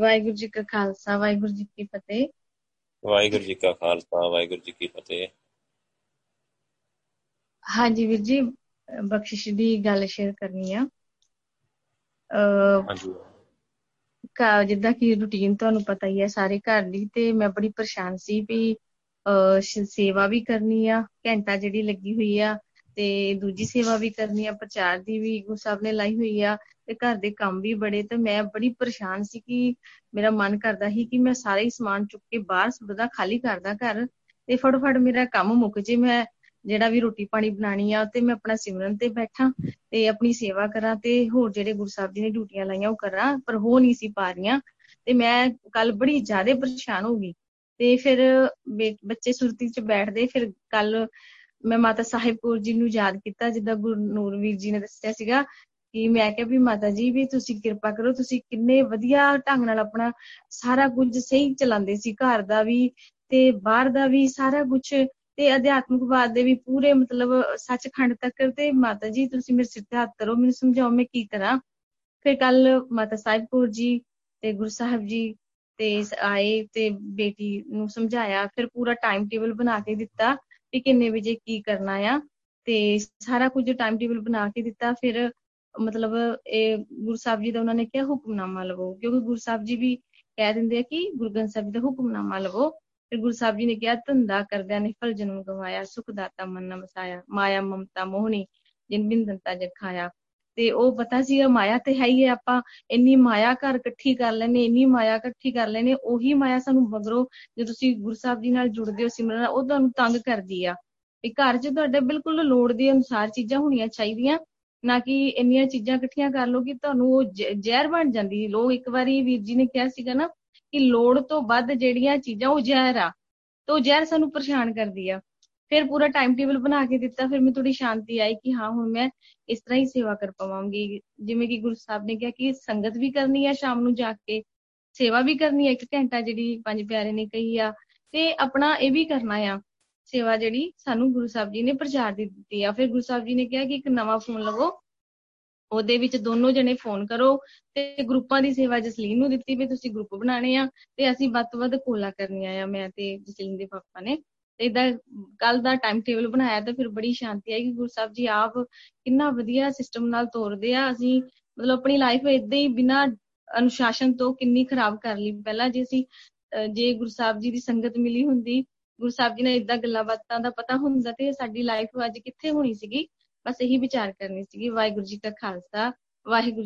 ਵਾਹਿਗੁਰੂ ਜੀ ਕਾ ਖਾਲਸਾ ਵਾਹਿਗੁਰੂ ਜੀ ਕੀ ਫਤਿਹ। ਵਾਹਿਗੁਰੂ ਜੀ ਕਾ ਖਾਲਸਾ ਵਾਹਿਗੁਰੂ ਜੀ ਕੀ ਫਤਿਹ। ਹਾਂਜੀ ਵੀਰ ਜੀ ਬਖਸ਼ਿਸ਼ ਦੀ ਗੱਲ ਸ਼ੇਅਰ ਕਰਨੀ ਆ। ਹਾਂਜੀ। ਅਹ ਜਿੱਦਾਂ ਕਿ ਰੁਟੀਨ ਤੁਹਾਨੂੰ ਪਤਾ ਹੀ ਹੈ ਸਾਰੇ ਘਰ ਦੀ ਤੇ ਮੈਂ ਬੜੀ ਪਰੇਸ਼ਾਨ ਸੀ ਵੀ ਸੇਵਾ ਵੀ ਕਰਨੀ ਆ ਘੰਟਾ ਜਿਹੜੀ ਲੱਗੀ ਹੋਈ ਆ ਤੇ ਦੂਜੀ ਸੇਵਾ ਵੀ ਕਰਨੀ ਆ, ਪ੍ਰਚਾਰ ਦੀ ਵੀ ਗੁਰੂ ਸਾਹਿਬ ਨੇ ਲਾਈ ਹੋਈ ਆ ਤੇ ਘਰ ਦੇ ਕੰਮ ਵੀ ਬੜੇ, ਤੇ ਮੈਂ ਬੜੀ ਪਰੇਸ਼ਾਨ ਸੀ ਕਿ ਮੇਰਾ ਮਨ ਕਰਦਾ ਸੀ ਕਿ ਮੈਂ ਸਾਰੇ ਹੀ ਸਮਾਨ ਚੁੱਕ ਕੇ ਬਾਹਰ ਸੁੱਟਦਾ ਖਾਲੀ ਕਰਦਾ ਘਰ ਤੇ ਫਟਫਟ ਮੇਰਾ ਕੰਮ ਮੁੱਕ ਜੇ, ਮੈਂ ਜਿਹੜਾ ਵੀ ਰੋਟੀ ਪਾਣੀ ਬਣਾਣੀ ਆ, ਤੇ ਮੈਂ ਆਪਣਾ ਸਿਮਰਨ ਤੇ ਬੈਠਾਂ ਤੇ ਆਪਣੀ ਸੇਵਾ ਕਰਾਂ ਤੇ ਹੋਰ ਜਿਹੜੇ ਗੁਰੂ ਸਾਹਿਬ ਜੀ ਨੇ ਡਿਊਟੀਆਂ ਲਾਈਆਂ ਉਹ ਕਰਾਂ, ਪਰ ਹੋ ਨਹੀਂ ਸੀ ਪਾ ਰਹੀਆਂ ਤੇ ਮੈਂ ਕੱਲ ਬੜੀ ਜ਼ਿਆਦਾ ਪਰੇਸ਼ਾਨ ਹੋ ਗਈ ਤੇ ਫਿਰ ਬੱਚੇ ਸੁਰਤੀ 'ਚ ਬੈਠਦੇ, ਫਿਰ ਕੱਲ ਮੈਂ ਮਾਤਾ ਸਾਹਿਬ ਕੌਰ ਜੀ ਨੂੰ ਯਾਦ ਕੀਤਾ, ਜਿੱਦਾਂ ਗੁਰੂ ਨੂਰਵੀਰ ਜੀ ਨੇ ਦੱਸਿਆ ਸੀਗਾ ਕਿ ਮੈਂ ਕਿਹਾ ਵੀ ਮਾਤਾ ਜੀ, ਵੀ ਤੁਸੀਂ ਕਿਰਪਾ ਕਰੋ, ਤੁਸੀਂ ਕਿੰਨੇ ਵਧੀਆ ਢੰਗ ਨਾਲ ਆਪਣਾ ਸਾਰਾ ਕੁਝ ਸਹੀ ਚਲਾਉਂਦੇ ਸੀ, ਘਰ ਦਾ ਵੀ ਤੇ ਬਾਹਰ ਦਾ ਵੀ ਸਾਰਾ ਕੁਝ ਤੇ ਅਧਿਆਤਮਿਕਵਾਦ ਦੇ ਵੀ ਪੂਰੇ ਮਤਲਬ ਸੱਚਖੰਡ ਤੱਕ ਤੇ ਮਾਤਾ ਜੀ, ਤੁਸੀਂ ਮੇਰੇ ਸਿਰ ਤੇ ਹੱਥ ਕਰੋ ਮੈਨੂੰ ਸਮਝਾਓ ਮੈਂ ਕੀ ਕਰਾਂ। ਫਿਰ ਕੱਲ ਮਾਤਾ ਸਾਹਿਬ ਕੌਰ ਜੀ ਤੇ ਗੁਰੂ ਸਾਹਿਬ ਜੀ ਤੇ ਆਏ ਤੇ ਬੇਟੀ ਨੂੰ ਸਮਝਾਇਆ, ਫਿਰ ਪੂਰਾ ਟਾਈਮ ਟੇਬਲ ਬਣਾ ਕੇ ਦਿੱਤਾ। ਕਿ ਕਿੰਨੇ ਵਜੇ ਕੀ ਕਰਨਾ ਆ ਤੇ ਸਾਰਾ ਕੁਝ ਟਾਈਮ ਟੇਬਲ ਬਣਾ ਕੇ ਦਿੱਤਾ। ਫਿਰ ਮਤਲਬ ਇਹ ਗੁਰੂ ਸਾਹਿਬ ਜੀ ਦਾ ਉਹਨਾਂ ਨੇ ਕਿਹਾ, ਹੁਕਮਨਾਮਾ ਲਵੋ। ਕਿਉਂਕਿ ਗੁਰੂ ਸਾਹਿਬ ਜੀ ਵੀ ਕਹਿ ਦਿੰਦੇ ਆ ਕਿ ਗੁਰੂ ਗ੍ਰੰਥ ਸਾਹਿਬ ਜੀ ਦਾ ਹੁਕਮਨਾਮਾ ਲਵੋ। ਫਿਰ ਗੁਰੂ ਸਾਹਿਬ ਜੀ ਨੇ ਕਿਹਾ, ਧੰਦਾ ਕਰਦਿਆਂ ਨੇ ਫਲ ਜਨਮ ਗਵਾਇਆ, ਸੁਖ ਦਾਤਾ ਮਨ ਨ ਵਸਾਇਆ ਮਾਇਆ ਮਮਤਾ ਮੋਹਣੀ, ਜਿਨ ਬਿਨ ਦੰਤਾ ਜਖਾਇਆ। ਤੇ ਉਹ ਪਤਾ ਸੀ ਮਾਇਆ ਤੇ ਹੈ ਹੀ ਹੈ, ਆਪਾਂ ਇੰਨੀ ਮਾਇਆ ਘਰ ਇਕੱਠੀ ਕਰ ਲੈਨੇ ਇੰਨੀ ਮਾਇਆ ਇਕੱਠੀ ਕਰ ਲੈਨੇ ਉਹੀ ਮਾਇਆ ਸਾਨੂੰ ਮਗਰੋਂ ਜੇ ਤੁਸੀਂ ਗੁਰੂ ਸਾਹਿਬ ਜੀ ਨਾਲ ਜੁੜਦੇ ਹੋ, ਸਿਮਰਨ ਉਹ ਤੁਹਾਨੂੰ ਤੰਗ ਕਰਦੀ ਆ। ਵੀ ਘਰ 'ਚ ਤੁਹਾਡੇ ਬਿਲਕੁਲ ਲੋੜ ਦੇ ਅਨੁਸਾਰ ਚੀਜ਼ਾਂ ਹੋਣੀਆਂ ਚਾਹੀਦੀਆਂ, ਨਾ ਕਿ ਇੰਨੀਆਂ ਚੀਜ਼ਾਂ ਇਕੱਠੀਆਂ ਕਰ ਲਓ ਕਿ ਤੁਹਾਨੂੰ ਉਹ ਜ਼ਹਿਰ ਬਣ ਜਾਂਦੀ। ਲੋਕ ਇੱਕ ਵਾਰੀ ਵੀਰ ਜੀ ਨੇ ਕਿਹਾ ਸੀਗਾ ਨਾ ਕਿ ਲੋੜ ਤੋਂ ਵੱਧ ਜਿਹੜੀਆਂ ਚੀਜ਼ਾਂ ਉਹ ਜ਼ਹਿਰ ਆ, ਤੇ ਉਹ ਜ਼ਹਿਰ ਸਾਨੂੰ ਪਰੇਸ਼ਾਨ ਕਰਦੀ ਆ। ਫਿਰ ਪੂਰਾ ਟਾਈਮ ਟੇਬਲ ਬਣਾ ਕੇ ਦਿੱਤਾ, ਫਿਰ ਮੈਨੂੰ ਥੋੜੀ ਸ਼ਾਂਤੀ ਆਈ ਕਿ ਹਾਂ, ਹੁਣ ਮੈਂ ਇਸ ਤਰ੍ਹਾਂ ਹੀ ਸੇਵਾ ਕਰ ਪਾਵਾਂਗੀ। ਜਿਵੇਂ ਕਿ ਗੁਰੂ ਸਾਹਿਬ ਨੇ ਕਿਹਾ ਕਿ ਸੰਗਤ ਵੀ ਕਰਨੀ ਆ ਸ਼ਾਮ ਨੂੰ ਜਾ ਕੇ, ਸੇਵਾ ਵੀ ਕਰਨੀ ਆ, ਇੱਕ ਘੰਟਾ ਜਿਹੜੀ ਪੰਜ ਪਿਆਰੇ ਨੇ ਕਹੀ ਆ, ਤੇ ਆਪਣਾ ਇਹ ਵੀ ਕਰਨਾ ਆ। ਸੇਵਾ ਜਿਹੜੀ ਸਾਨੂੰ ਗੁਰੂ ਸਾਹਿਬ ਜੀ ਨੇ ਪ੍ਰਚਾਰ ਦੀ ਦਿੱਤੀ ਆ। ਫਿਰ ਗੁਰੂ ਸਾਹਿਬ ਜੀ ਨੇ ਕਿਹਾ ਕਿ ਇੱਕ ਨਵਾਂ ਫੋਨ ਲਵੋ, ਉਹਦੇ ਵਿੱਚ ਦੋਨੋਂ ਜਣੇ ਫੋਨ ਕਰੋ ਤੇ ਗਰੁੱਪਾਂ ਦੀ ਸੇਵਾ ਜਸਲੀਨ ਨੂੰ ਦਿੱਤੀ ਵੀ ਤੁਸੀਂ ਗਰੁੱਪ ਬਣਾਣੇ ਆ ਤੇ ਅਸੀਂ ਵੱਧ ਤੋਂ ਵੱਧ ਕੋਲਾ ਕਰਨੀਆਂ ਆ, ਮੈਂ ਤੇ ਜਸਲੀਨ ਦੇ ਪਾਪਾ ਨੇ। ਤੇ ਇਦਾਂ ਕੱਲ ਦਾ ਟਾਈਮ ਟੇਬਲ ਬਣਾਇਆ ਤਾਂ ਫਿਰ ਬੜੀ ਸ਼ਾਂਤੀ ਆਈ ਕਿ ਗੁਰੂ ਸਾਹਿਬ ਜੀ ਆਪ ਕਿੰਨਾ ਵਧੀਆ ਸਿਸਟਮ ਨਾਲ ਤੋਰਦੇ ਆ। ਅਸੀਂ ਮਤਲਬ ਆਪਣੀ ਲਾਈਫ ਇਦਾਂ ਹੀ ਬਿਨਾ ਅਨੁਸ਼ਾਸਨ ਤੋਂ ਕਿੰਨੀ ਖਰਾਬ ਕਰ ਲਈ। ਪਹਿਲਾਂ ਜੇ ਅਸੀਂ ਜੇ ਗੁਰੂ ਸਾਹਿਬ ਜੀ ਦੀ ਸੰਗਤ ਮਿਲੀ ਹੁੰਦੀ, ਗੁਰੂ ਸਾਹਿਬ ਜੀ ਨੇ ਇਦਾਂ ਗੱਲਾਂ ਬਾਤਾਂ ਦਾ ਪਤਾ ਹੁੰਦਾ ਤੇ ਸਾਡੀ ਲਾਈਫ ਅੱਜ ਕਿੱਥੇ ਹੋਣੀ ਸੀਗੀ? ਬਸ ਇਹੀ ਵਿਚਾਰ ਕਰਨੀ ਸੀਗੀ। ਵਾਹਿਗੁਰੂ ਜੀ ਕਾ ਖਾਲਸਾ, ਵਾਹਿਗੁਰੂ